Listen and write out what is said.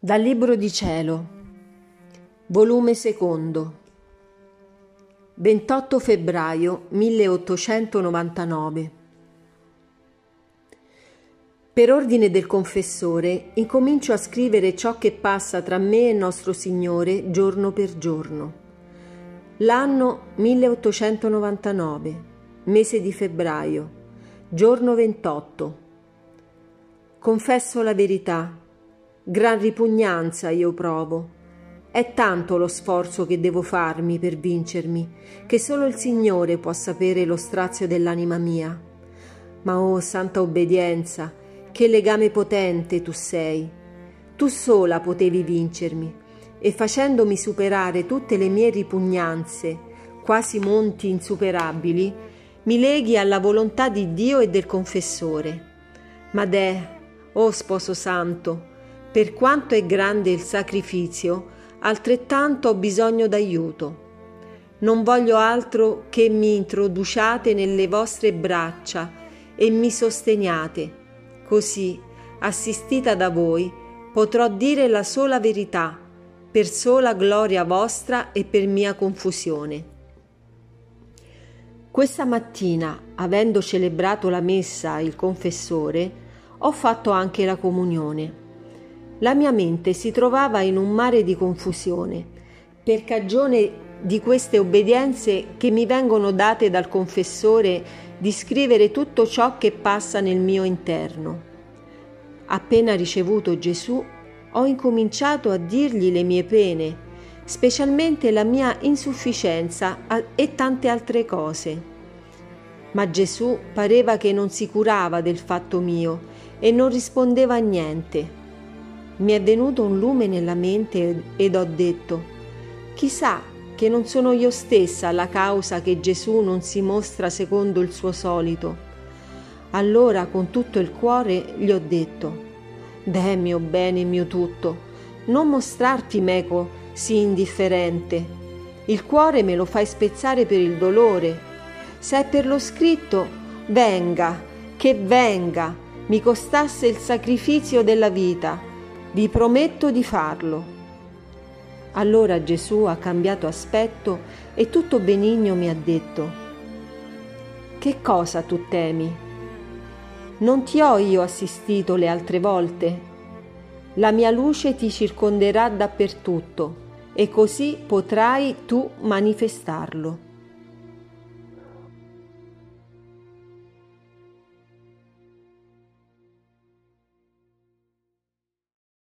Dal Libro di Cielo, volume secondo, 28 febbraio 1899. Per ordine del confessore incomincio a scrivere ciò che passa tra me e nostro Signore giorno per giorno. L'anno 1899, mese di febbraio, giorno 28. Confesso la verità Gran ripugnanza io provo. È tanto lo sforzo che devo farmi per vincermi, che solo il Signore può sapere lo strazio dell'anima mia. Ma oh santa obbedienza, che legame potente tu sei. Tu sola potevi vincermi, e facendomi superare tutte le mie ripugnanze, quasi monti insuperabili, mi leghi alla volontà di Dio e del confessore. Ma deh, oh sposo santo, per quanto è grande il sacrificio, altrettanto ho bisogno d'aiuto. Non voglio altro che mi introduciate nelle vostre braccia e mi sosteniate. Così, assistita da voi, potrò dire la sola verità, per sola gloria vostra e per mia confusione. Questa mattina, avendo celebrato la messa il confessore, ho fatto anche la comunione. La mia mente si trovava in un mare di confusione, per cagione di queste obbedienze che mi vengono date dal confessore di scrivere tutto ciò che passa nel mio interno. Appena ricevuto Gesù, ho incominciato a dirgli le mie pene, specialmente la mia insufficienza e tante altre cose. Ma Gesù pareva che non si curava del fatto mio e non rispondeva a niente mi è venuto un lume nella mente ed ho detto, chissà che non sono io stessa la causa che Gesù non si mostra secondo il suo solito. Allora con tutto il cuore gli ho detto, Deh mio bene, mio tutto, non mostrarti meco sì indifferente. Il cuore me lo fai spezzare per il dolore. Se è per lo scritto, venga, che venga, mi costasse il sacrificio della vita vi prometto di farlo. Allora Gesù ha cambiato aspetto e tutto benigno mi ha detto, Che cosa tu temi? Non ti ho io assistito le altre volte? La mia luce ti circonderà dappertutto e così potrai tu manifestarlo.